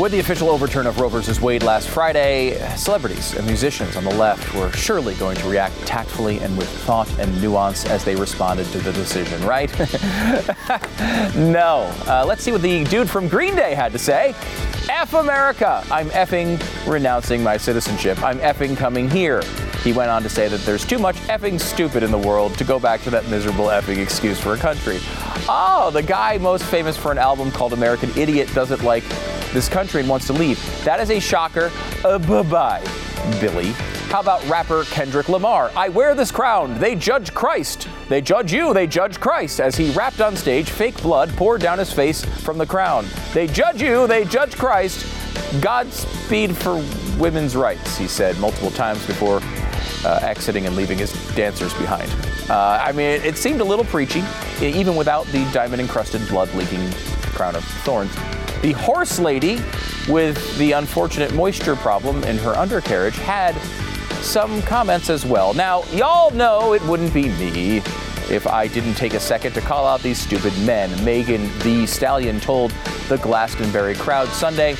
With the official overturn of Roe v. Wade last Friday, celebrities and musicians on the left were surely going to react tactfully and with thought and nuance as they responded to the decision, right? no. Uh, let's see what the dude from Green Day had to say. F America. I'm effing renouncing my citizenship. I'm effing coming here. He went on to say that there's too much effing stupid in the world to go back to that miserable effing excuse for a country. Oh, the guy most famous for an album called American Idiot doesn't like this country and wants to leave. That is a shocker. Uh, bye bye, Billie. How about rapper Kendrick Lamar? I wear this crown. They judge Christ. They judge you. They judge Christ. As he rapped on stage, fake blood poured down his face from the crown. They judge you. They judge Christ. Godspeed for women's rights, he said multiple times before uh, exiting and leaving his dancers behind. Uh, I mean, it, it seemed a little preachy, even without the diamond encrusted, blood leaking crown of thorns. The horse lady with the unfortunate moisture problem in her undercarriage had some comments as well. Now, y'all know it wouldn't be me if I didn't take a second to call out these stupid men. Megan Thee Stallion told the Glastonbury crowd Sunday,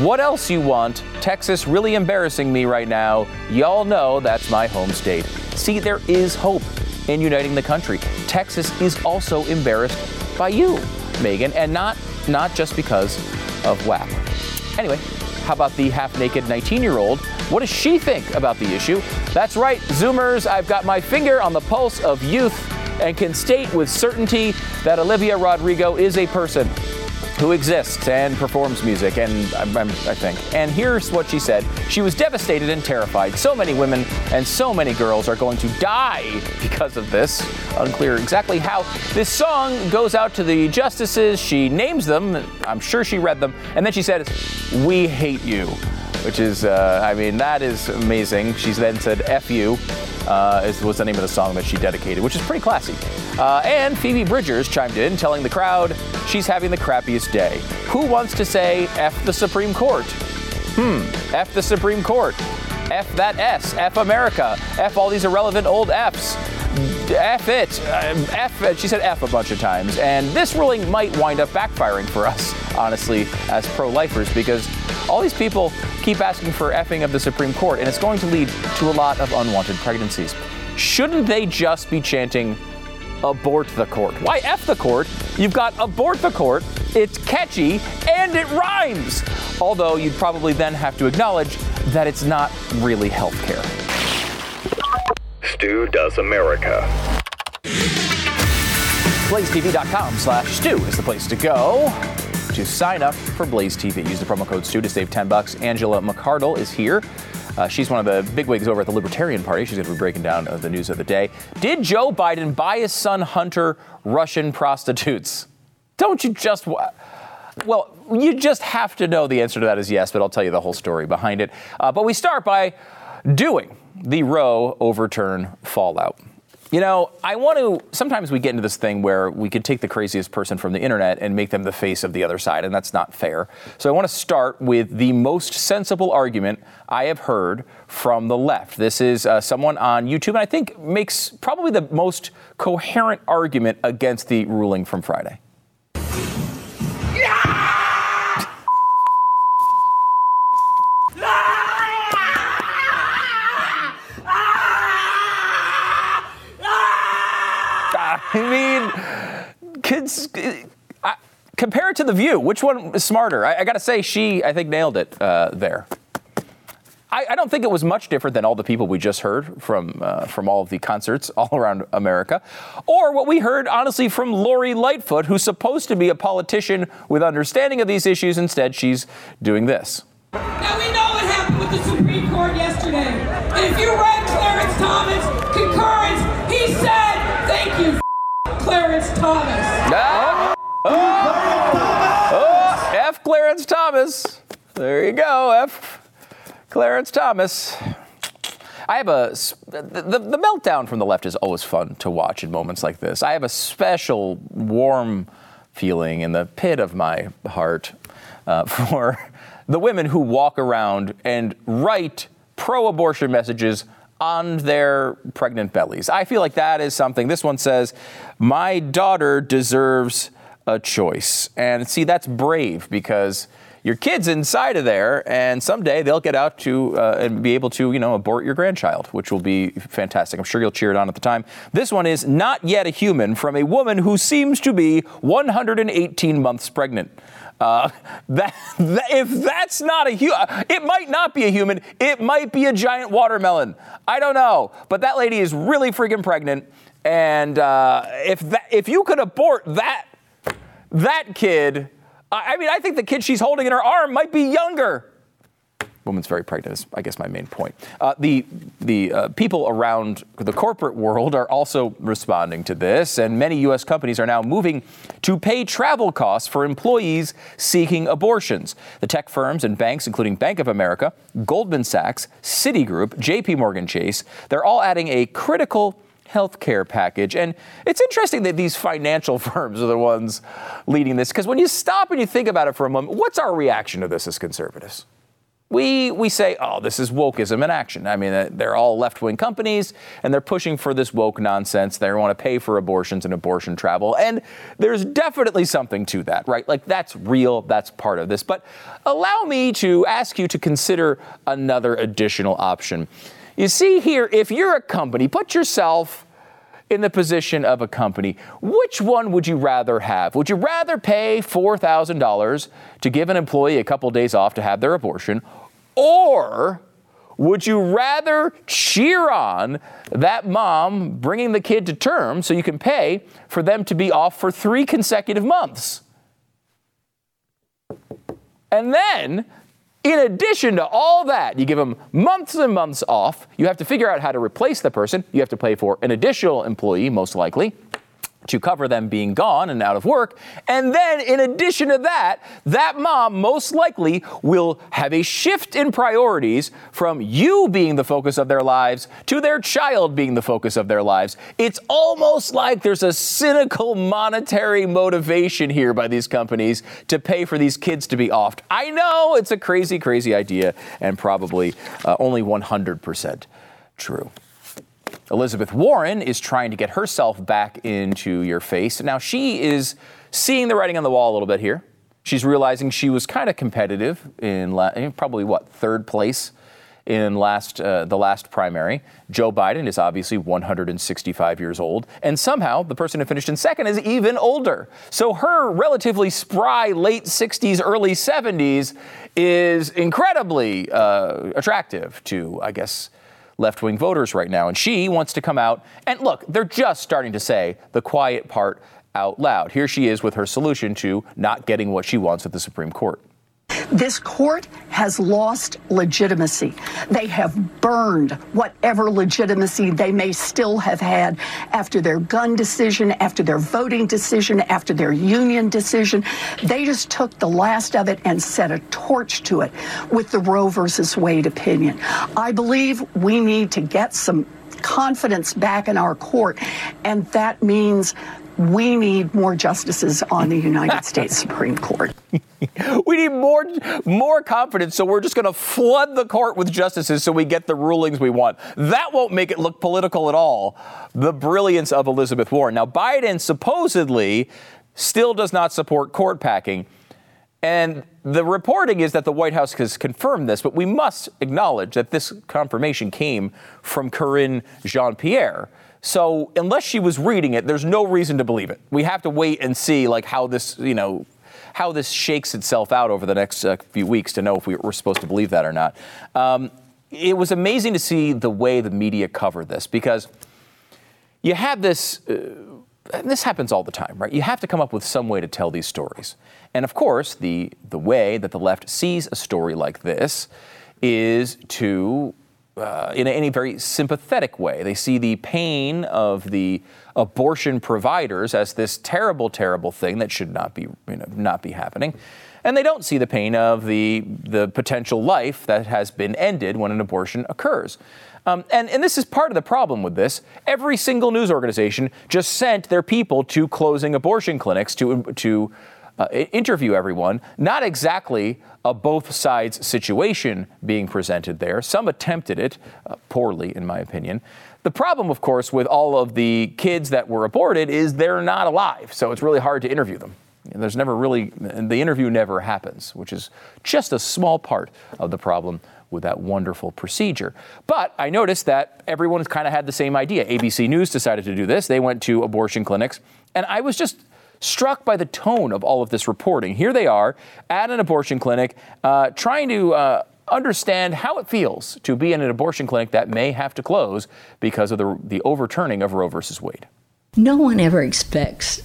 What else you want? Texas really embarrassing me right now. Y'all know that's my home state. See, there is hope in uniting the country. Texas is also embarrassed by you, Megan, and not not just because of WAP. Anyway, how about the half naked 19 year old? What does she think about the issue? That's right, Zoomers, I've got my finger on the pulse of youth and can state with certainty that Olivia Rodrigo is a person who exists and performs music, and I, I, think. And here's what she said She was devastated and terrified. So many women and so many girls are going to die because of this. Unclear exactly how. This song goes out to the justices. She names them. I'm sure she read them. And then she said, We hate you which is, uh, I mean, that is amazing. She then said, F you, uh, was the name of the song that she dedicated, which is pretty classy. Uh, and Phoebe Bridgers chimed in, telling the crowd she's having the crappiest day. Who wants to say F the Supreme Court? Hmm, F the Supreme Court. F that S. F America. F all these irrelevant old Fs. F it. Uh, F, she said F a bunch of times. And this ruling might wind up backfiring for us, honestly, as pro lifers, because all these people keep asking for effing of the Supreme Court, and it's going to lead to a lot of unwanted pregnancies. Shouldn't they just be chanting, abort the court? Why F the court? You've got abort the court, it's catchy, and it rhymes. Although you'd probably then have to acknowledge that it's not really healthcare. Stu Does America. BlazeTV.com slash Stu is the place to go to sign up for Blaze TV. Use the promo code Stu to save 10 bucks. Angela McArdle is here. Uh, she's one of the bigwigs over at the Libertarian Party. She's going to be breaking down uh, the news of the day. Did Joe Biden buy his son Hunter Russian prostitutes? Don't you just. Well, you just have to know the answer to that is yes, but I'll tell you the whole story behind it. Uh, but we start by doing the Roe overturn fallout. You know, I want to. Sometimes we get into this thing where we could take the craziest person from the internet and make them the face of the other side, and that's not fair. So I want to start with the most sensible argument I have heard from the left. This is uh, someone on YouTube, and I think makes probably the most coherent argument against the ruling from Friday. I mean, kids. I, compare it to the View. Which one is smarter? I, I got to say, she I think nailed it uh, there. I, I, don't think it was much different than all the people we just heard from uh, from all of the concerts all around America, or what we heard honestly from Lori Lightfoot, who's supposed to be a politician with understanding of these issues. Instead, she's doing this. Now we know what happened with the Supreme Court yesterday, and if you read Thomas. Ah. Oh. Oh. F. Clarence Thomas. There you go, F. Clarence Thomas. I have a the, the, the, meltdown from the left is always fun to watch in moments like this. I have a special warm feeling in the pit of my heart uh, for the women who walk around and write pro-abortion messages on their pregnant bellies. I feel like that is something. This one says, My daughter deserves a choice. And see, that's brave because your kid's inside of there, and someday they'll get out to uh, and be able to, you know, abort your grandchild, which will be fantastic. I'm sure you'll cheer it on at the time. This one is not yet a human from a woman who seems to be 118 months pregnant. Uh, that, that, if that's not a human, it might not be a human. It might be a giant watermelon. I don't know, but that lady is really freaking pregnant. And uh, if that, if you could abort that that kid, I mean, I think the kid she's holding in her arm might be younger. Woman's very pregnant is, I guess, my main point. Uh, the the uh, people around the corporate world are also responding to this, and many U.S. companies are now moving to pay travel costs for employees seeking abortions. The tech firms and banks, including Bank of America, Goldman Sachs, Citigroup, J.P. Morgan Chase, they're all adding a critical health care package. And it's interesting that these financial firms are the ones leading this, because when you stop and you think about it for a moment, what's our reaction to this as conservatives? We, we say, oh, this is wokeism in action. I mean, uh, they're all left wing companies and they're pushing for this woke nonsense. They want to pay for abortions and abortion travel. And there's definitely something to that, right? Like, that's real, that's part of this. But allow me to ask you to consider another additional option. You see here, if you're a company, put yourself in the position of a company. Which one would you rather have? Would you rather pay $4,000 to give an employee a couple days off to have their abortion? Or would you rather cheer on that mom bringing the kid to term so you can pay for them to be off for three consecutive months? And then in addition to all that, you give them months and months off. You have to figure out how to replace the person. You have to pay for an additional employee, most likely to cover them being gone and out of work. And then, in addition to that, that mom most likely will have a shift in priorities from you being the focus of their lives to their child being the focus of their lives. It's almost like there's a cynical monetary motivation here by these companies to pay for these kids to be offed. I know it's a crazy, crazy idea and probably uh, only 100% true. Elizabeth Warren is trying to get herself back into your face. Now, she is seeing the writing on the wall a little bit here. She's realizing she was kind of competitive in la- probably what third place in last uh, the last primary. Joe Biden is obviously 165 years old, and somehow the person who finished in second is even older. So her relatively spry late 60s, early 70s is incredibly uh, attractive to, I guess, left wing voters right now. And she wants to come out and look, they're just starting to say the quiet part out loud. Here she is with her solution to not getting what she wants at the Supreme Court. This court has lost legitimacy. They have burned whatever legitimacy they may still have had after their gun decision, after their voting decision, after their union decision. They just took the last of it and set a torch to it with the Roe versus Wade opinion. I believe we need to get some confidence back in our court, and that means we need more justices on the United States Supreme Court. we need more more confidence, so we're just going to flood the court with justices so we get the rulings we want. That won't make it look political at all. The brilliance of Elizabeth Warren. Now, Biden supposedly still does not support court packing. And the reporting is that the White House has confirmed this, but we must acknowledge that this confirmation came from Corinne Jean Pierre so unless she was reading it, there's no reason to believe it. We have to wait and see like how this, you know, how this shakes itself out over the next uh, few weeks to know if we, are supposed to believe that or not. Um, it was amazing to see the way the media covered this because you have this. Uh, and this happens all the time, right? You have to come up with some way to tell these stories. And of course, the, the way that the left sees a story like this is to uh, in, a, in a very sympathetic way. They see the pain of the abortion providers as this terrible, terrible thing that should not be, you know, not be happening. And they don't see the pain of the, the potential life that has been ended when an abortion occurs. Um, and, and this is part of the problem with this. Every single news organization just sent their people to closing abortion clinics to, to uh, interview everyone. Not exactly a both sides situation being presented there. Some attempted it uh, poorly, in my opinion. The problem, of course, with all of the kids that were aborted is they're not alive, so it's really hard to interview them. There's never really, the interview never happens, which is just a small part of the problem with that wonderful procedure. But I noticed that everyone kind of had the same idea. ABC News decided to do this. They went to abortion clinics, and I was just struck by the tone of all of this reporting. Here they are at an abortion clinic uh, trying to uh, understand how it feels to be in an abortion clinic that may have to close because of the, the overturning of Roe versus Wade. No one ever expects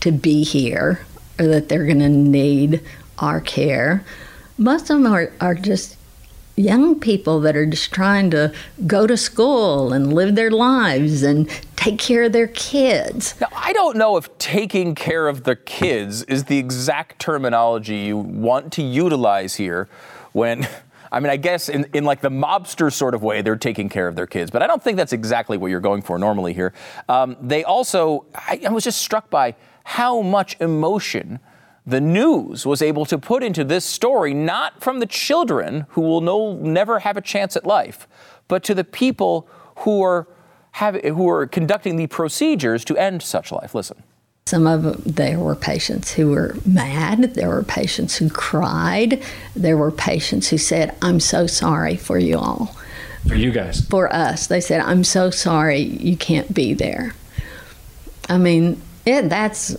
to be here or that they're going to need our care. Most of them are, are just young people that are just trying to go to school and live their lives and take care of their kids. Now, I don't know if taking care of the kids is the exact terminology you want to utilize here when. I mean, I guess in, in like the mobster sort of way, they're taking care of their kids, but I don't think that's exactly what you're going for normally here. Um, they also, I, I was just struck by how much emotion the news was able to put into this story, not from the children who will no, never have a chance at life, but to the people who are, have, who are conducting the procedures to end such life. Listen. Some of them, there were patients who were mad. There were patients who cried. There were patients who said, I'm so sorry for you all. For you guys? For us. They said, I'm so sorry you can't be there. I mean, it, that's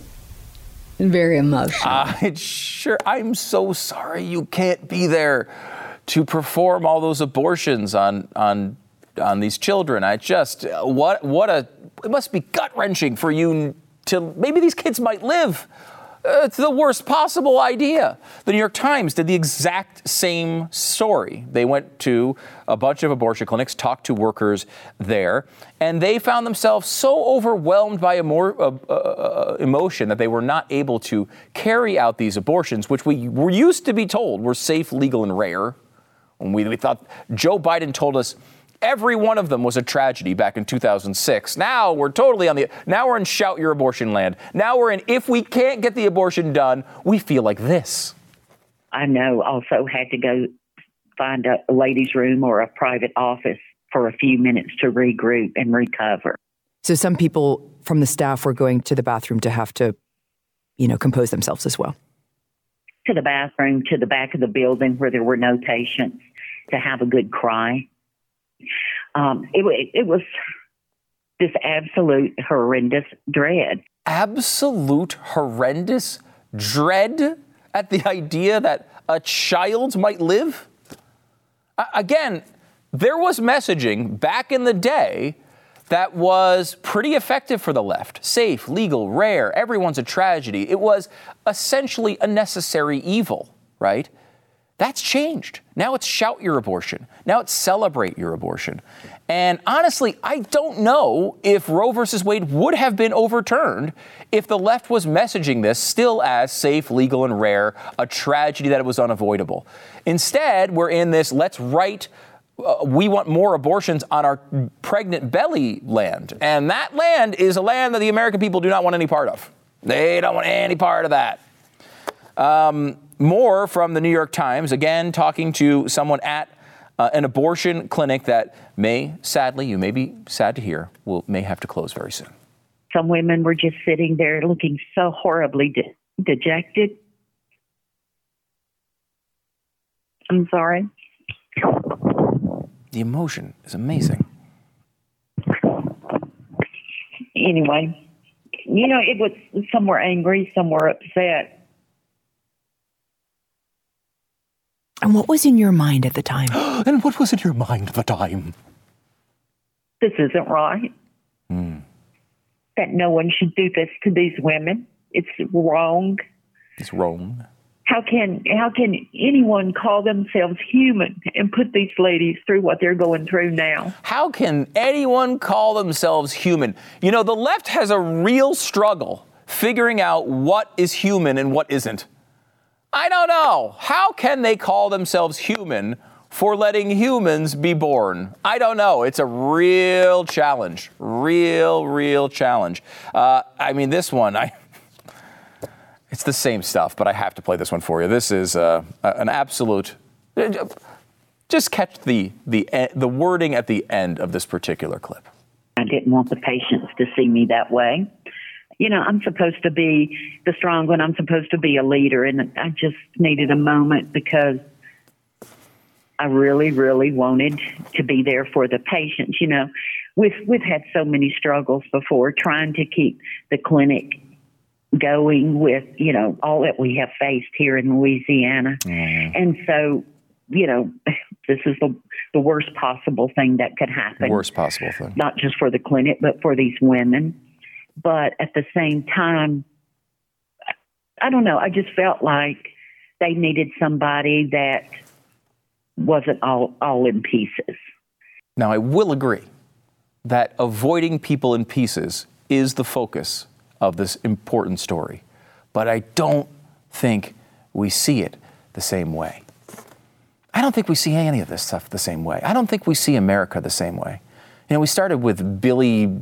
very emotional. Uh, sure. I'm so sorry you can't be there to perform all those abortions on on on these children. I just what what a it must be gut wrenching for you to maybe these kids might live uh, it's the worst possible idea. The New York Times did the exact same story. They went to a bunch of abortion clinics, talked to workers there, and they found themselves so overwhelmed by more, uh, uh, uh, emotion that they were not able to carry out these abortions, which we were used to be told were safe, legal, and rare. We, we thought Joe Biden told us Every one of them was a tragedy back in 2006. Now we're totally on the, now we're in shout your abortion land. Now we're in, if we can't get the abortion done, we feel like this. I know also had to go find a ladies' room or a private office for a few minutes to regroup and recover. So some people from the staff were going to the bathroom to have to, you know, compose themselves as well. To the bathroom, to the back of the building where there were no patients, to have a good cry um, it, it was this absolute horrendous dread. Absolute horrendous dread at the idea that a child might live? again, there was messaging back in the day that was pretty effective for the left safe, legal, rare, everyone's a tragedy. It was essentially a necessary evil, right? That's changed. Now it's shout your abortion. Now it's celebrate your abortion. And honestly, I don't know if Roe versus Wade would have been overturned if the left was messaging this still as safe, legal, and rare, a tragedy that it was unavoidable. Instead, we're in this let's write uh, we want more abortions on our pregnant belly land. And that land is a land that the American people do not want any part of. They don't want any part of that. Um, more from the New York Times, again, talking to someone at uh, an abortion clinic that may, sadly, you may be sad to hear, will may have to close very soon. Some women were just sitting there looking so horribly de- dejected. I'm sorry. The emotion is amazing. Anyway, you know, it was some were angry, some were upset. And what was in your mind at the time? and what was in your mind at the time? This isn't right. Mm. That no one should do this to these women. It's wrong. It's wrong. How can how can anyone call themselves human and put these ladies through what they're going through now? How can anyone call themselves human? You know, the left has a real struggle figuring out what is human and what isn't. I don't know. How can they call themselves human for letting humans be born? I don't know. It's a real challenge. Real, real challenge. Uh, I mean, this one, I. It's the same stuff, but I have to play this one for you. This is uh, an absolute. Just catch the, the, the wording at the end of this particular clip. I didn't want the patients to see me that way. You know, I'm supposed to be the strong one. I'm supposed to be a leader. And I just needed a moment because I really, really wanted to be there for the patients. You know, we've, we've had so many struggles before trying to keep the clinic going with, you know, all that we have faced here in Louisiana. Mm. And so, you know, this is the, the worst possible thing that could happen. Worst possible thing. Not just for the clinic, but for these women. But at the same time, I don't know. I just felt like they needed somebody that wasn't all, all in pieces. Now, I will agree that avoiding people in pieces is the focus of this important story, but I don't think we see it the same way. I don't think we see any of this stuff the same way. I don't think we see America the same way. You know, we started with Billie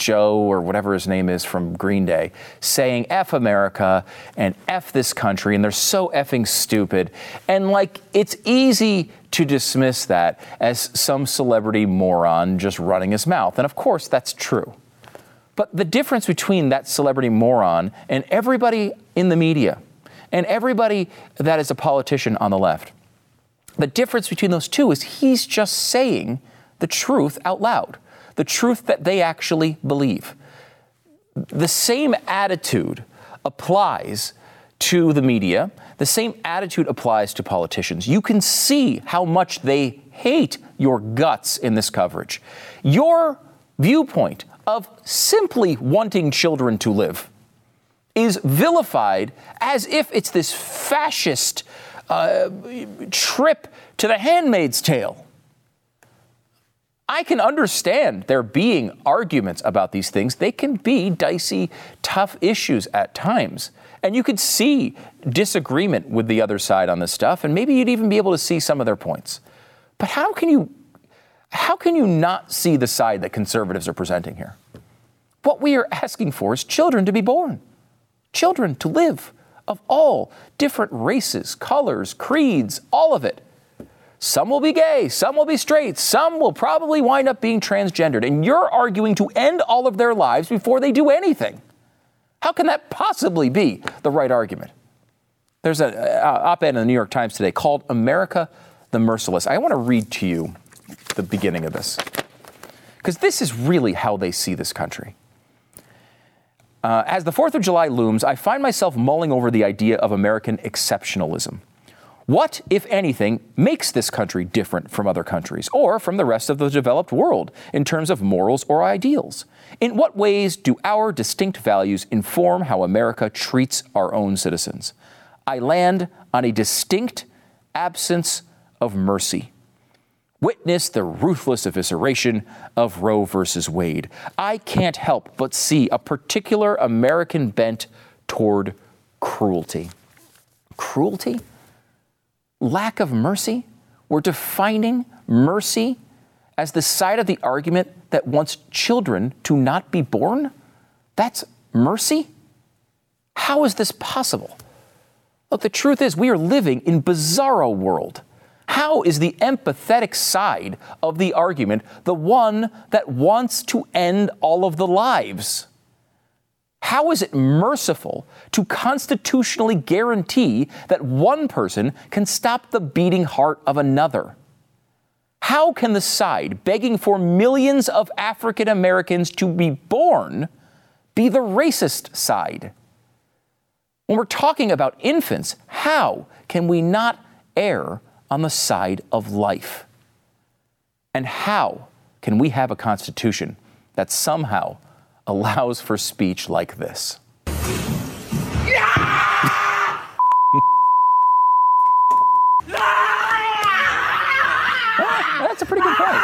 Joe or whatever his name is from Green Day saying F America and F this country, and they're so effing stupid. And like, it's easy to dismiss that as some celebrity moron just running his mouth. And of course, that's true. But the difference between that celebrity moron and everybody in the media and everybody that is a politician on the left, the difference between those two is he's just saying the truth out loud the truth that they actually believe. The same attitude applies to the media, the same attitude applies to politicians. You can see how much they hate your guts in this coverage. Your viewpoint of simply wanting children to live is vilified as if it's this fascist uh, trip to the handmaid's tale. I can understand there being arguments about these things. They can be dicey, tough issues at times. And you could see disagreement with the other side on this stuff, and maybe you'd even be able to see some of their points. But how can you how can you not see the side that conservatives are presenting here? What we are asking for is children to be born, children to live of all different races, colors, creeds, all of it. Some will be gay, some will be straight, some will probably wind up being transgendered. And you're arguing to end all of their lives before they do anything. How can that possibly be the right argument? There's an op ed in the New York Times today called America the Merciless. I want to read to you the beginning of this, because this is really how they see this country. Uh, as the 4th of July looms, I find myself mulling over the idea of American exceptionalism. What, if anything, makes this country different from other countries or from the rest of the developed world in terms of morals or ideals? In what ways do our distinct values inform how America treats our own citizens? I land on a distinct absence of mercy. Witness the ruthless evisceration of Roe versus Wade. I can't help but see a particular American bent toward cruelty. Cruelty? Lack of mercy? We're defining mercy as the side of the argument that wants children to not be born? That's mercy? How is this possible? Look, the truth is, we are living in bizarro world. How is the empathetic side of the argument the one that wants to end all of the lives? How is it merciful to constitutionally guarantee that one person can stop the beating heart of another? How can the side begging for millions of African Americans to be born be the racist side? When we're talking about infants, how can we not err on the side of life? And how can we have a constitution that somehow allows for speech like this. That's a pretty good point.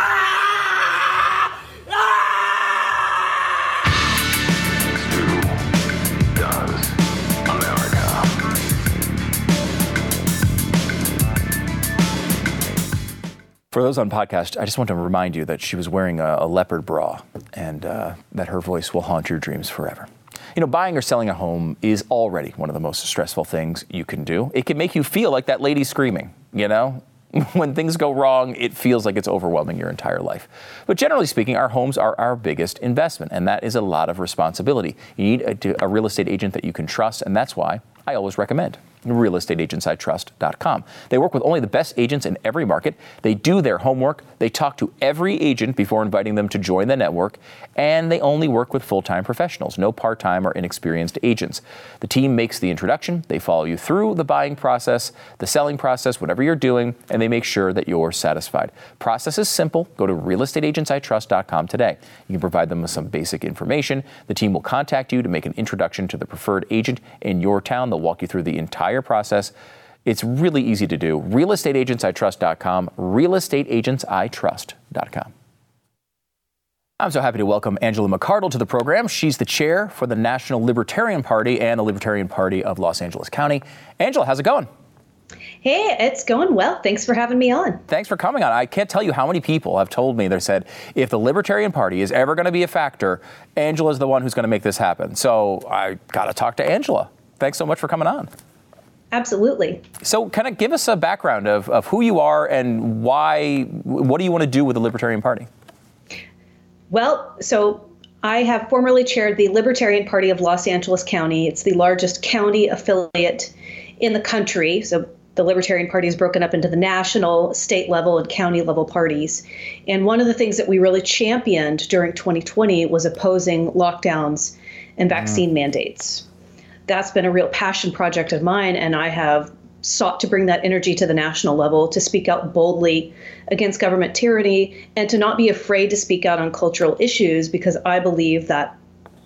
For those on podcast, I just want to remind you that she was wearing a, a leopard bra and uh, that her voice will haunt your dreams forever. You know, buying or selling a home is already one of the most stressful things you can do. It can make you feel like that lady screaming, you know? when things go wrong, it feels like it's overwhelming your entire life. But generally speaking, our homes are our biggest investment, and that is a lot of responsibility. You need a, a real estate agent that you can trust, and that's why I always recommend realestateagentsitrust.com. They work with only the best agents in every market. They do their homework. They talk to every agent before inviting them to join the network, and they only work with full-time professionals, no part-time or inexperienced agents. The team makes the introduction, they follow you through the buying process, the selling process, whatever you're doing, and they make sure that you're satisfied. Process is simple. Go to realestateagentsitrust.com today. You can provide them with some basic information. The team will contact you to make an introduction to the preferred agent in your town. They'll walk you through the entire process. It's really easy to do. Realestateagentsitrust.com, realestateagentsitrust.com. I'm so happy to welcome Angela McArdle to the program. She's the chair for the National Libertarian Party and the Libertarian Party of Los Angeles County. Angela, how's it going? Hey, it's going well. Thanks for having me on. Thanks for coming on. I can't tell you how many people have told me they said if the Libertarian Party is ever going to be a factor, Angela's the one who's going to make this happen. So I got to talk to Angela. Thanks so much for coming on. Absolutely. So, kind of give us a background of, of who you are and why, what do you want to do with the Libertarian Party? Well, so I have formerly chaired the Libertarian Party of Los Angeles County. It's the largest county affiliate in the country. So, the Libertarian Party is broken up into the national, state level, and county level parties. And one of the things that we really championed during 2020 was opposing lockdowns and vaccine mm. mandates that's been a real passion project of mine, and I have sought to bring that energy to the national level to speak out boldly against government tyranny and to not be afraid to speak out on cultural issues because I believe that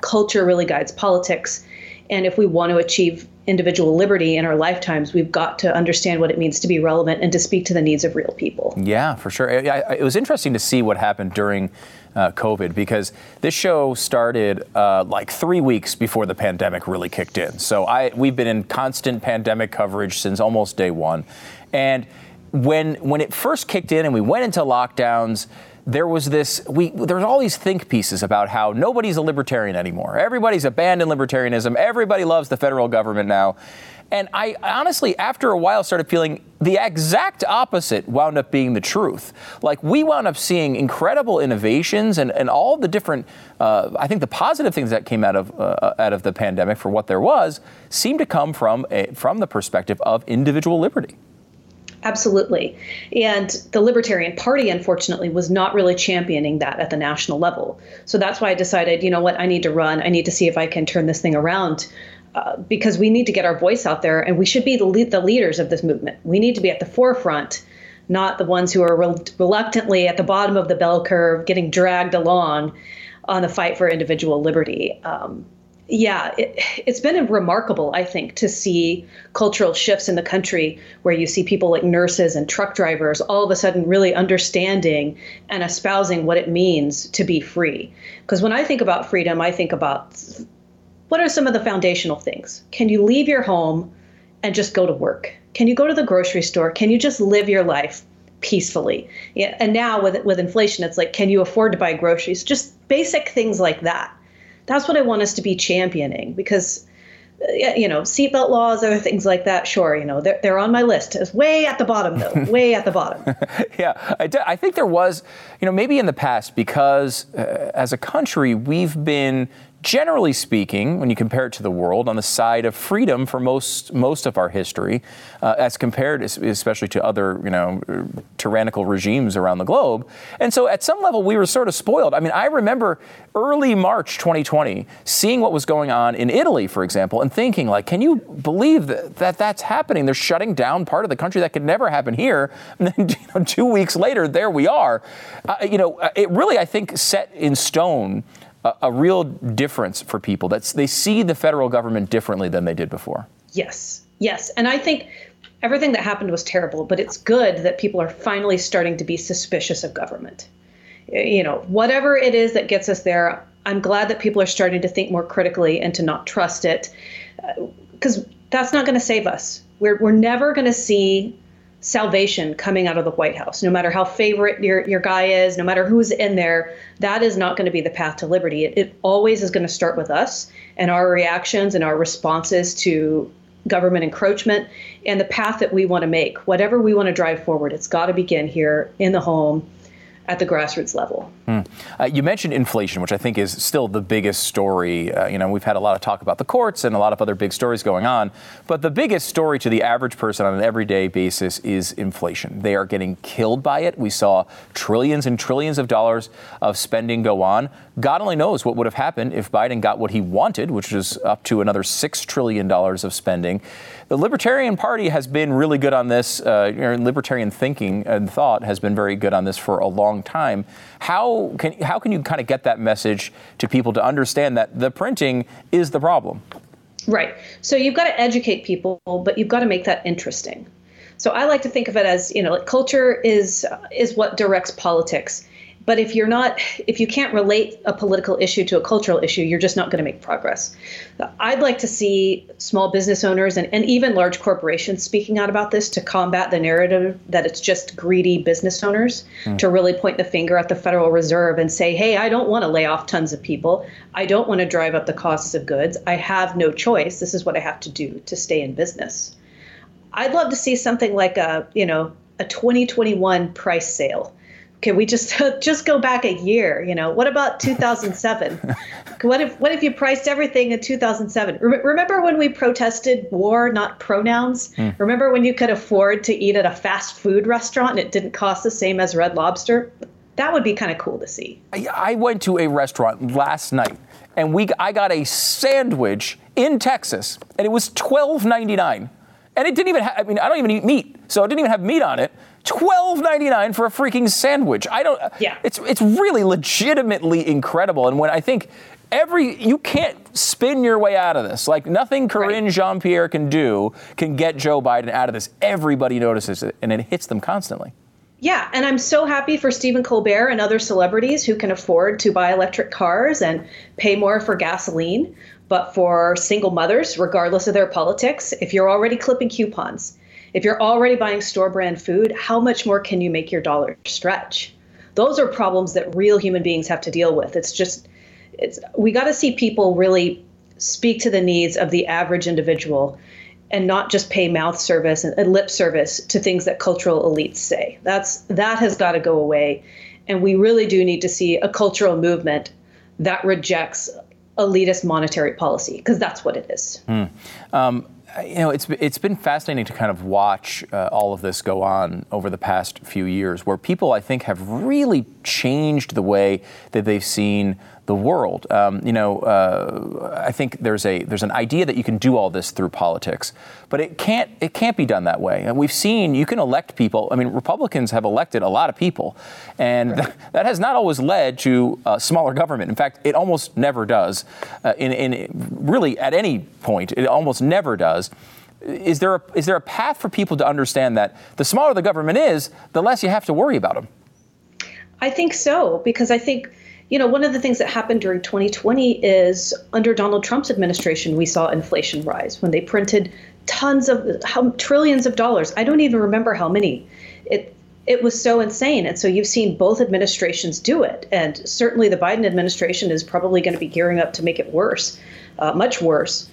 culture really guides politics. And if we want to achieve individual liberty in our lifetimes, we've got to understand what it means to be relevant and to speak to the needs of real people. Yeah, for sure. It was interesting to see what happened during uh, COVID because this show started uh, like three weeks before the pandemic really kicked in. So I we've been in constant pandemic coverage since almost day one, and when when it first kicked in and we went into lockdowns there was this we there's all these think pieces about how nobody's a libertarian anymore. Everybody's abandoned libertarianism. Everybody loves the federal government now. And I honestly, after a while, started feeling the exact opposite wound up being the truth. Like we wound up seeing incredible innovations and, and all the different, uh, I think the positive things that came out of uh, out of the pandemic for what there was seemed to come from a, from the perspective of individual liberty. Absolutely. And the Libertarian Party, unfortunately, was not really championing that at the national level. So that's why I decided, you know what, I need to run. I need to see if I can turn this thing around uh, because we need to get our voice out there and we should be the, the leaders of this movement. We need to be at the forefront, not the ones who are reluctantly at the bottom of the bell curve getting dragged along on the fight for individual liberty. Um, yeah, it, has been remarkable, I think, to see cultural shifts in the country where you see people like nurses and truck drivers all of a sudden really understanding and espousing what it means to be free. Because when I think about freedom, I think about what are some of the foundational things? Can you leave your home and just go to work? Can you go to the grocery store? Can you just live your life peacefully? Yeah, and now with with inflation, it's like, can you afford to buy groceries? Just basic things like that. That's what I want us to be championing because uh, you know, seatbelt laws, other things like that. Sure, you know, they're, they're on my list. It's way at the bottom, though. way at the bottom. yeah, I, d- I think there was, you know, maybe in the past because uh, as a country we've been generally speaking, when you compare it to the world, on the side of freedom for most most of our history, uh, as compared, especially to other you know tyrannical regimes around the globe. And so, at some level, we were sort of spoiled. I mean, I remember early March 2020 seeing what was going on in Italy, for example, and thinking like, can you believe that, that that's happening? They're shutting down part of the country that could never happen here. And then you know, two weeks later, there we are. Uh, you know, it really, I think, set in stone a, a real difference for people. That's they see the federal government differently than they did before. Yes, yes, and I think everything that happened was terrible, but it's good that people are finally starting to be suspicious of government. You know, whatever it is that gets us there, I'm glad that people are starting to think more critically and to not trust it, because uh, that's not going to save us. We're we're never going to see salvation coming out of the White House. No matter how favorite your, your guy is, no matter who's in there, that is not going to be the path to liberty. It, it always is going to start with us and our reactions and our responses to government encroachment and the path that we want to make. Whatever we want to drive forward, it's got to begin here in the home at the grassroots level. Hmm. Uh, you mentioned inflation, which I think is still the biggest story. Uh, you know, we've had a lot of talk about the courts and a lot of other big stories going on, but the biggest story to the average person on an everyday basis is inflation. They are getting killed by it. We saw trillions and trillions of dollars of spending go on. God only knows what would have happened if Biden got what he wanted, which is up to another $6 trillion of spending. The Libertarian Party has been really good on this. Uh, you know, libertarian thinking and thought has been very good on this for a long time. How can, how can you kind of get that message to people to understand that the printing is the problem? Right. So you've got to educate people, but you've got to make that interesting. So I like to think of it as, you know, like culture is is what directs politics. But if you're not, if you can't relate a political issue to a cultural issue, you're just not going to make progress. I'd like to see small business owners and, and even large corporations speaking out about this to combat the narrative that it's just greedy business owners, mm. to really point the finger at the Federal Reserve and say, hey, I don't want to lay off tons of people. I don't want to drive up the costs of goods. I have no choice. This is what I have to do to stay in business. I'd love to see something like a, you know, a 2021 price sale can we just just go back a year you know? What about 2007 what if what if you priced everything in 2007 remember when we protested war not pronouns? Mm. remember when you could afford to eat at a fast food restaurant and it didn't cost the same as red lobster? That would be kind of cool to see. I went to a restaurant last night and we i got a sandwich in texas and it was 12.99 and it didn't even have, I mean, I don't even eat meat, so it didn't even have meat on it. Twelve ninety nine for a freaking sandwich. I don't. Yeah. It's it's really legitimately incredible. And when I think every you can't spin your way out of this. Like nothing Karine right. Jean Pierre can do can get Joe Biden out of this. Everybody notices it, and it hits them constantly. Yeah, and I'm so happy for Stephen Colbert and other celebrities who can afford to buy electric cars and pay more for gasoline. But for single mothers, regardless of their politics, if you're already clipping coupons, if you're already buying store brand food, how much more can you make your dollar stretch? Those are problems that real human beings have to deal with. It's just, it's we got to see people really speak to the needs of the average individual and not just pay mouth service and, lip service to things that cultural elites say. That's that has got to go away, and we really do need to see a cultural movement that rejects elitist monetary policy because that's what it is. Mm. Um, you know, it's it's been fascinating to kind of watch uh, all of this go on over the past few years, where people I think have really changed the way that they've seen the world. Um, you know, uh, I think there's a there's an idea that you can do all this through politics, but it can't it can't be done that way. And we've seen you can elect people. I mean, Republicans have elected a lot of people, and right. th- that has not always led to uh, smaller government. In fact, it almost never does. Uh, in, in really at any point, it almost never does is there a, is there a path for people to understand that the smaller the government is, the less you have to worry about them? I think so because I think you know, one of the things that happened during 2020 is under Donald Trump's administration, we saw inflation rise when they printed tons of how, trillions of dollars. I don't even remember how many. It it was so insane, and so you've seen both administrations do it, and certainly the Biden administration is probably going to be gearing up to make it worse, uh, much worse.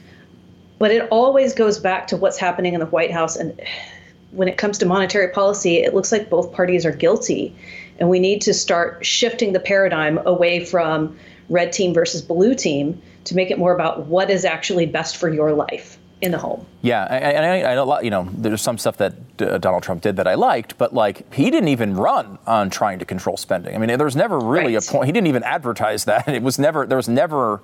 But it always goes back to what's happening in the White House, and when it comes to monetary policy, it looks like both parties are guilty. And we need to start shifting the paradigm away from red team versus blue team to make it more about what is actually best for your life in the home. Yeah, and I, I, know, you know, there's some stuff that uh, Donald Trump did that I liked, but like he didn't even run on trying to control spending. I mean, there was never really right. a point. He didn't even advertise that. It was never. There was never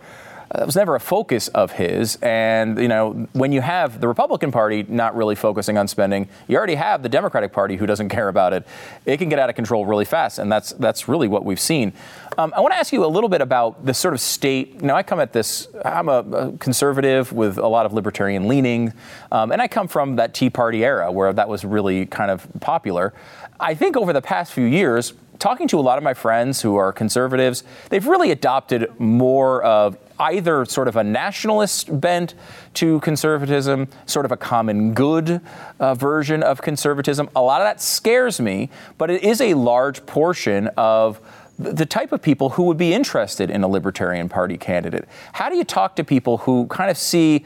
that was never a focus of his. And, you know, when you have the Republican Party not really focusing on spending, you already have the Democratic Party who doesn't care about it. It can get out of control really fast. And that's, that's really what we've seen. Um, I want to ask you a little bit about the sort of state. Now, I come at this, I'm a, a conservative with a lot of libertarian leaning. Um, and I come from that Tea Party era where that was really kind of popular. I think over the past few years, talking to a lot of my friends who are conservatives, they've really adopted more of either sort of a nationalist bent to conservatism, sort of a common good uh, version of conservatism. A lot of that scares me, but it is a large portion of the type of people who would be interested in a Libertarian Party candidate. How do you talk to people who kind of see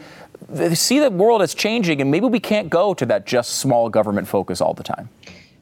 see the world as changing, and maybe we can't go to that just small government focus all the time.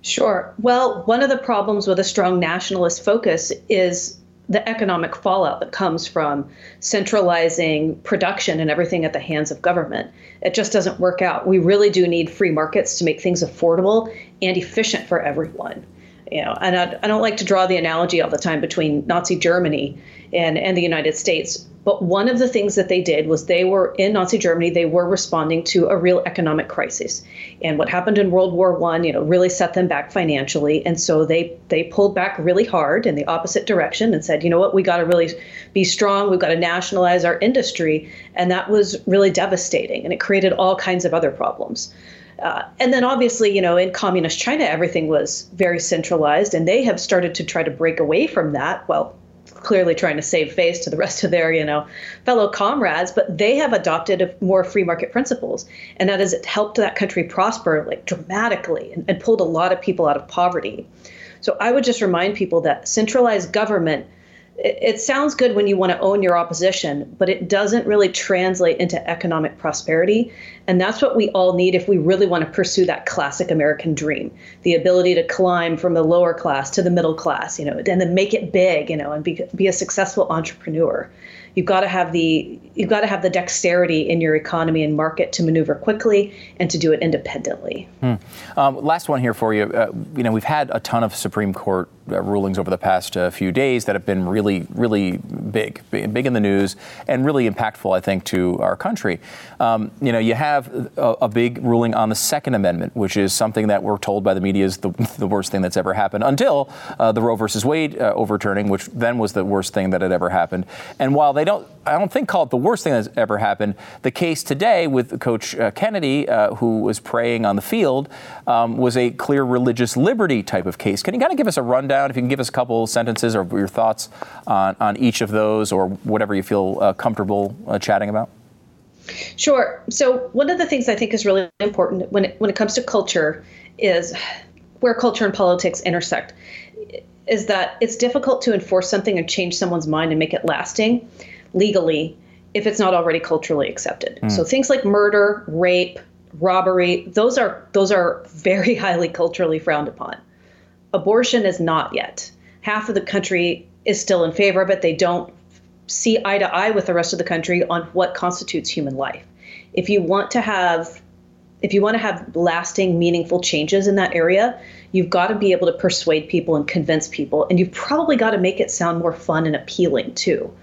Sure. Well, one of the problems with a strong nationalist focus is the economic fallout that comes from centralizing production and everything at the hands of government. It just doesn't work out. We really do need free markets to make things affordable and efficient for everyone. You know, and I, I don't like to draw the analogy all the time between Nazi Germany and, and the United States, but one of the things that they did was they were in Nazi Germany, they were responding to a real economic crisis. And what happened in World War One, you know, really set them back financially. And so they they pulled back really hard in the opposite direction and said, you know what, we got to really be strong. We've got to nationalize our industry. And that was really devastating. And it created all kinds of other problems. Uh, and then obviously, you know, in communist China, everything was very centralized, and they have started to try to break away from that. Well, clearly trying to save face to the rest of their, you know, fellow comrades, but they have adopted more free market principles, and that has helped that country prosper like dramatically and, and pulled a lot of people out of poverty. So I would just remind people that centralized government it, sounds good when you want to own your opposition, but it doesn't really translate into economic prosperity. And that's what we all need if we really want to pursue that classic American dream the ability to climb from the lower class to the middle class, you know, and then make it big, you know, and be, be a successful entrepreneur you've got to have the you've got to have the dexterity in your economy and market to maneuver quickly and to do it independently. Hmm. Um, last one here for you. Uh, you know, we've had a ton of Supreme Court uh, rulings over the past uh, few days that have been really, really big, big in the news, and really impactful, I think, to our country. Um, you know, you have a, a, big ruling on the Second Amendment, which is something that we're told by the media is the, the worst thing that's ever happened until uh, the Roe versus Wade uh, overturning, which then was the worst thing that had ever happened. And while they don't I don't think call it the worst thing that's ever happened. The case today with Coach uh, Kennedy, uh, who was praying on the field, um, was a clear religious liberty type of case. Can you kind of give us a rundown? If you can give us a couple sentences or your thoughts on, on each of those or whatever you feel uh, comfortable uh, chatting about? Sure. So one of the things I think is really important when it, when it comes to culture is where culture and politics intersect is that it's difficult to enforce something and change someone's mind and make it lasting legally if it's not already culturally accepted. Mm. So things like murder, rape, robbery, those are those are very highly culturally frowned upon. Abortion is not yet. Half of the country is still in favor of it. They don't see eye to eye with the rest of the country on what constitutes human life. If you want to have if you want to have lasting meaningful changes in that area, you've got to be able to persuade people and convince people and you've probably got to make it sound more fun and appealing too.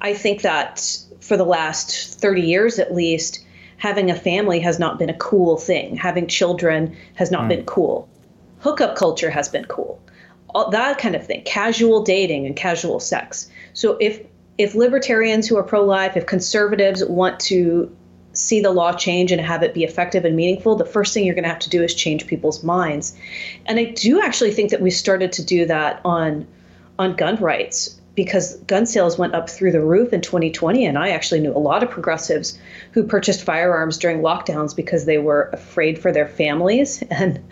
I think that for the last 30 years at least, having a family has not been a cool thing. Having children has not mm. been cool. Hookup culture has been cool. All, that kind of thing. Casual dating and casual sex. So if if libertarians who are pro-life, if conservatives want to see the law change and have it be effective and meaningful, the first thing you're going to have to do is change people's minds. And I do actually think that we started to do that on on gun rights because gun sales went up through the roof in 2020. And I actually knew a lot of progressives who purchased firearms during lockdowns because they were afraid for their families. And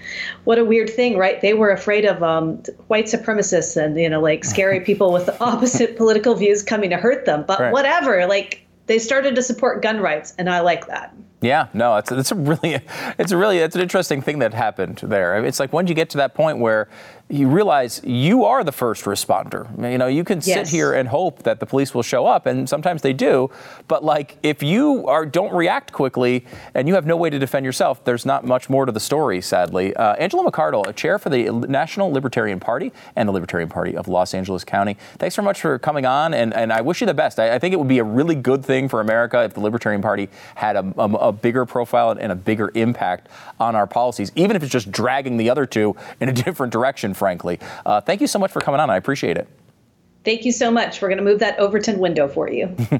what a weird thing, right? They were afraid of um, white supremacists and, you know, like scary people with opposite political views coming to hurt them. But right. whatever, like they started to support gun rights. And I like that. Yeah, no, it's, it's a really, it's a really, it's an interesting thing that happened there. It's like when you get to that point where you realize you are the first responder. You know, you can yes. sit here and hope that the police will show up, and sometimes they do. But like, if you are don't react quickly and you have no way to defend yourself, there's not much more to the story. Sadly, uh, Angela McArdle, a chair for the National Libertarian Party and the Libertarian Party of Los Angeles County. Thanks so much for coming on, and, and I wish you the best. I, I think it would be a really good thing for America if the Libertarian Party had a, a, a bigger profile and a bigger impact on our policies, even if it's just dragging the other two in a different direction frankly. Uh, thank you so much for coming on. I appreciate it. Thank you so much. We're going to move that Overton window for you.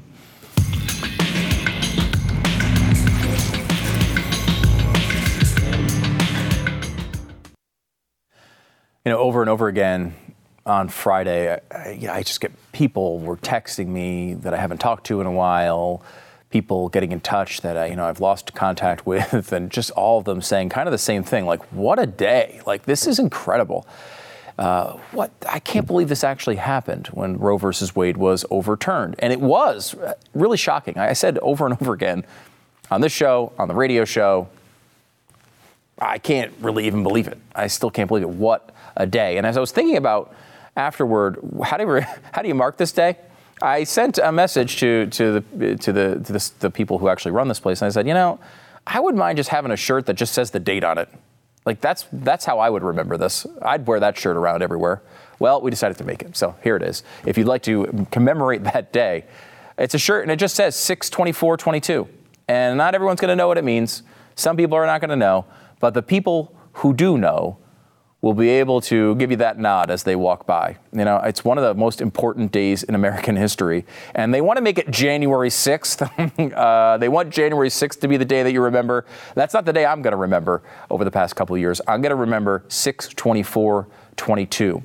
you know, over and over again on Friday, I, I, just get people were texting me that I haven't talked to in a while, people getting in touch that I, you know I've lost contact with, and just all of them saying kind of the same thing, like "What a day! Like this is incredible." Uh, what I can't believe this actually happened when Roe versus Wade was overturned, and it was really shocking. I said over and over again, on this show, on the radio show. I can't really even believe it. I still can't believe it. What a day. And as I was thinking about afterward, how do you, how do you mark this day? I sent a message to, to, the, to, the, to the, the people who actually run this place, and I said, you know, I wouldn't mind just having a shirt that just says the date on it. Like that's that's how I would remember this. I'd wear that shirt around everywhere. Well, we decided to make it. So here it is. If you'd like to commemorate that day, it's a shirt and it just says 62422. And not everyone's going to know what it means. Some people are not going to know, but the people who do know will be able to give you that nod as they walk by. You know, it's one of the most important days in American history, and they want to make it January 6th. uh, they want January 6th to be the day that you remember. That's not the day I'm going to remember over the past couple of years. I'm going to remember 62422,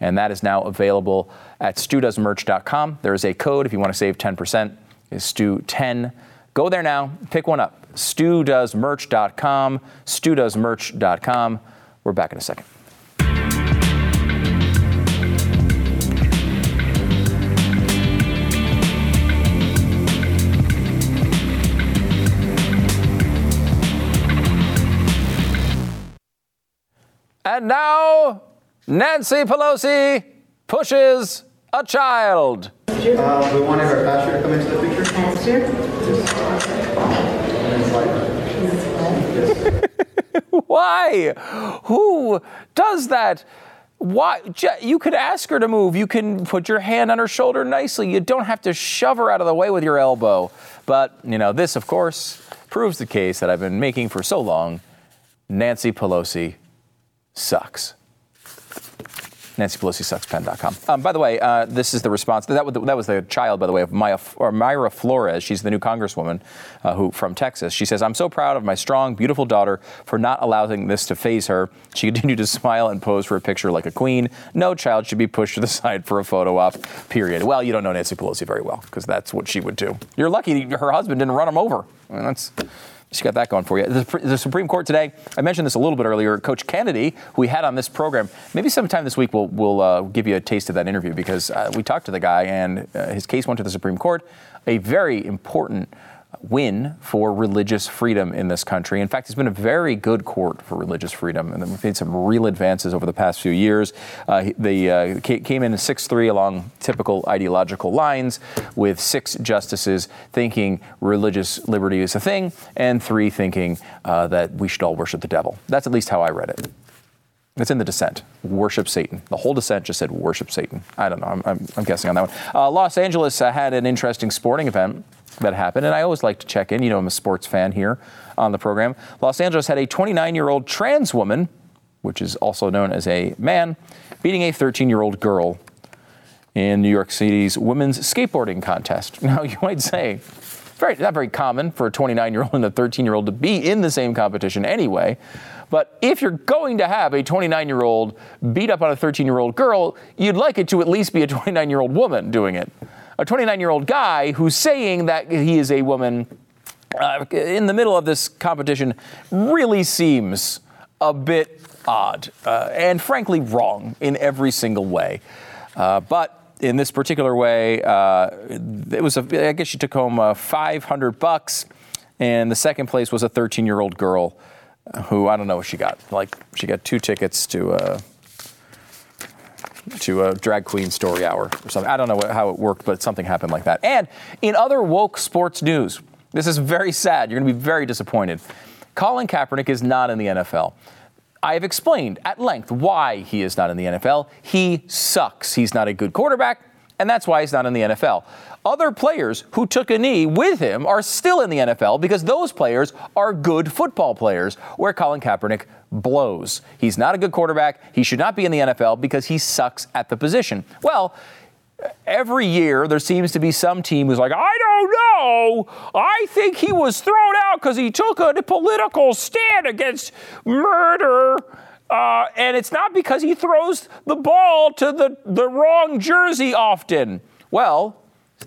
and that is now available at studoesmerch.com. There is a code if you want to save 10%. Is Stu10. Go there now, pick one up. StuDoesMerch.com. StuDoesMerch.com. We're back in a second. And now, Nancy Pelosi pushes a child. Uh, we wanted our pastor to come into the picture. Pastor? Why? Who does that? Why? You could ask her to move. You can put your hand on her shoulder nicely. You don't have to shove her out of the way with your elbow. But, you know, this, of course, proves the case that I've been making for so long. Nancy Pelosi sucks. Nancy Pelosi sucks pen.com. Um, by the way, uh, this is the response. That, that was the child, by the way, of Maya, or Mayra Flores. She's the new congresswoman uh, who from Texas. She says, I'm so proud of my strong, beautiful daughter for not allowing this to faze her. She continued to smile and pose for a picture like a queen. No child should be pushed to the side for a photo op, period. Well, you don't know Nancy Pelosi very well because that's what she would do. You're lucky her husband didn't run him over. I mean, that's she got that going for you. The, the, Supreme Court today, I mentioned this a little bit earlier. Coach Kennedy, who we had on this program, maybe sometime this week we'll, we'll uh, give you a taste of that interview because uh, we talked to the guy and uh, his case went to the Supreme Court. A very important win for religious freedom in this country. In fact, it's been a very good court for religious freedom, and we've made some real advances over the past few years. Uh, they uh, came in 6 3 along typical ideological lines, with six justices thinking religious liberty is a thing, and three thinking uh, that we should all worship the devil. That's at least how I read it. It's in the dissent. Worship Satan. The whole dissent just said worship Satan. I don't know. I'm, I'm, I'm guessing on that one. Uh, Los Angeles uh, had an interesting sporting event that happened. And I always like to check in. You know, I'm a sports fan here on the program. Los Angeles had a 29 year old trans woman, which is also known as a man, beating a 13 year old girl in New York City's women's skateboarding contest. Now, you might say, very, not very common for a 29 year old and a 13 year old to be in the same competition anyway. But if you're going to have a 29 year old beat up on a 13 year old girl, you'd like it to at least be a 29 year old woman doing it a 29 year old guy who's saying that he is a woman uh, in the middle of this competition really seems a bit odd uh, and frankly wrong in every single way. Uh, but in this particular way, uh, it was a, I guess she took home uh, 500 bucks, and the second place was a 13 year old girl who I don't know what she got. Like she got two tickets to uh, to a drag queen story hour or something. I don't know what, how it worked, but something happened like that. And in other woke sports news, this is very sad. You're going to be very disappointed. Colin Kaepernick is not in the NFL. I have explained at length why he is not in the NFL. He sucks. He's not a good quarterback, and that's why he's not in the NFL. Other players who took a knee with him are still in the NFL because those players are good football players, where Colin Kaepernick blows. He's not a good quarterback. He should not be in the NFL because he sucks at the position. Well, every year there seems to be some team who's like, I don't know. I think he was thrown out because he took a political stand against murder. Uh, and it's not because he throws the ball to the, the wrong jersey often. Well,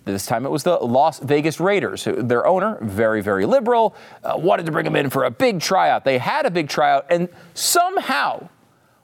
this time it was the Las Vegas Raiders. Their owner, very, very liberal, uh, wanted to bring him in for a big tryout. They had a big tryout, and somehow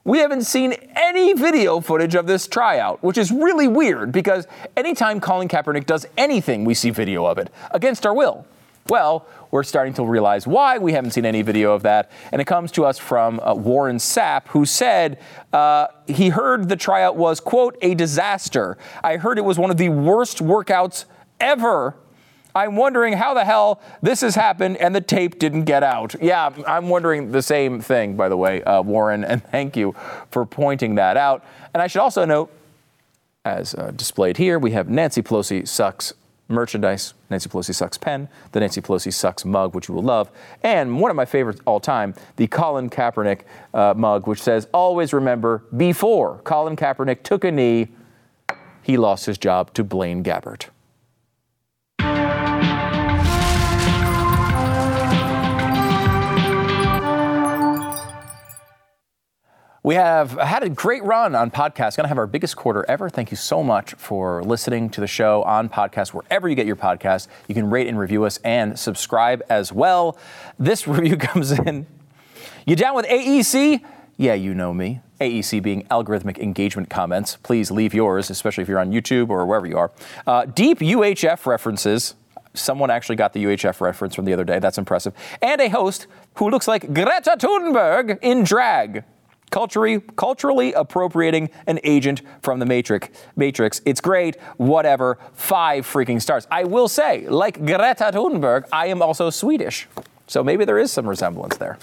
we haven't seen any video footage of this tryout, which is really weird because anytime Colin Kaepernick does anything, we see video of it against our will. Well, we're starting to realize why we haven't seen any video of that. And it comes to us from uh, Warren Sapp, who said uh, he heard the tryout was, quote, a disaster. I heard it was one of the worst workouts ever. I'm wondering how the hell this has happened and the tape didn't get out. Yeah, I'm wondering the same thing, by the way, uh, Warren, and thank you for pointing that out. And I should also note, as uh, displayed here, we have Nancy Pelosi sucks merchandise, Nancy Pelosi Sucks pen, the Nancy Pelosi Sucks mug, which you will love, and one of my favorites all time, the Colin Kaepernick uh, mug, which says, Always remember, before Colin Kaepernick took a knee, he lost his job to Blaine Gabbert. We have had a great run on podcast. Going to have our biggest quarter ever. Thank you so much for listening to the show on podcast, wherever you get your podcast. You can rate and review us and subscribe as well. This review comes in. You down with AEC? Yeah, you know me. AEC being algorithmic engagement comments. Please leave yours, especially if you're on YouTube or wherever you are. Uh, deep UHF references. Someone actually got the UHF reference from the other day. That's impressive. And a host who looks like Greta Thunberg in drag culturally, culturally appropriating an agent from the Matrix. Matrix. It's great. Whatever. Five freaking stars. I will say, like Greta Thunberg, I am also Swedish, so maybe there is some resemblance there.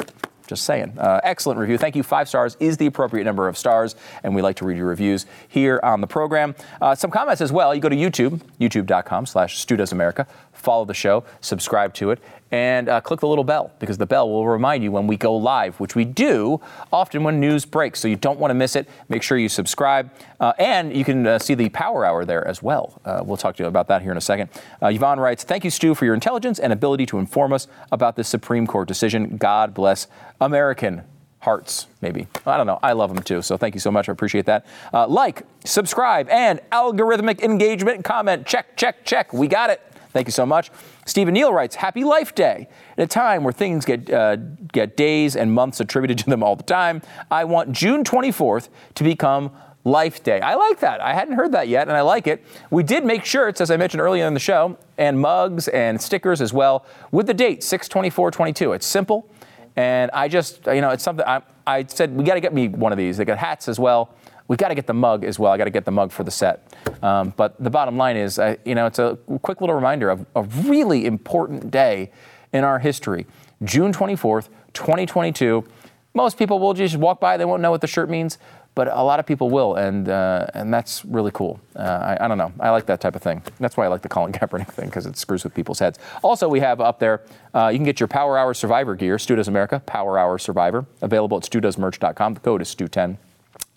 Just saying. Uh, excellent review. Thank you. Five stars is the appropriate number of stars, and we like to read your reviews here on the program. Uh, some comments as well. You go to YouTube, youtube.com slash America. Follow the show, subscribe to it, and uh, click the little bell because the bell will remind you when we go live, which we do often when news breaks. So you don't want to miss it. Make sure you subscribe. Uh, and you can uh, see the power hour there as well. Uh, we'll talk to you about that here in a second. Uh, Yvonne writes Thank you, Stu, for your intelligence and ability to inform us about this Supreme Court decision. God bless American hearts, maybe. I don't know. I love them too. So thank you so much. I appreciate that. Uh, like, subscribe, and algorithmic engagement comment. Check, check, check. We got it. Thank you so much. Stephen Neal writes, Happy Life Day. At a time where things get, uh, get days and months attributed to them all the time, I want June 24th to become Life Day. I like that. I hadn't heard that yet, and I like it. We did make shirts, as I mentioned earlier in the show, and mugs and stickers as well, with the date 62422. It's simple, and I just, you know, it's something I, I said, we got to get me one of these. They got hats as well we got to get the mug as well. I got to get the mug for the set. Um, but the bottom line is, uh, you know, it's a quick little reminder of a really important day in our history. June 24th, 2022. Most people will just walk by, they won't know what the shirt means, but a lot of people will, and uh, and that's really cool. Uh, I, I, don't know, I like that type of thing. That's why I like the Colin Kaepernick thing because it screws with people's heads. Also, we have up there, uh, you can get your Power Hour Survivor gear, Stu Does America Power Hour Survivor, available at StuDoesMerch.com. The code is Stu10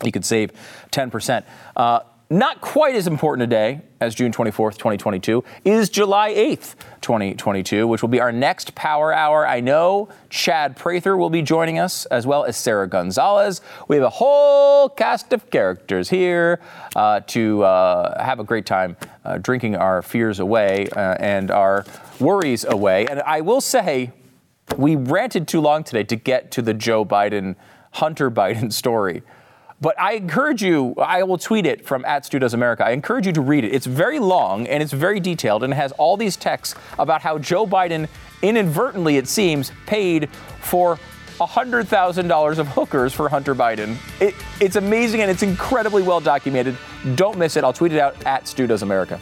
you could save 10%. Uh, not quite as important a day as June 24th, 2022, is July 8th, 2022, which will be our next Power Hour. I know Chad Prather will be joining us, as well as Sara Gonzales. We have a whole cast of characters here uh, to uh, have a great time uh, drinking our fears away uh, and our worries away. And I will say, we ranted too long today to get to the Joe Biden, Hunter Biden story. But I encourage you, I will tweet it from at Stu Does America. I encourage you to read it. It's very long and it's very detailed and it has all these texts about how Joe Biden inadvertently, it seems, paid for $100,000 of hookers for Hunter Biden. It, it's amazing and it's incredibly well documented. Don't miss it. I'll tweet it out at Stu Does America.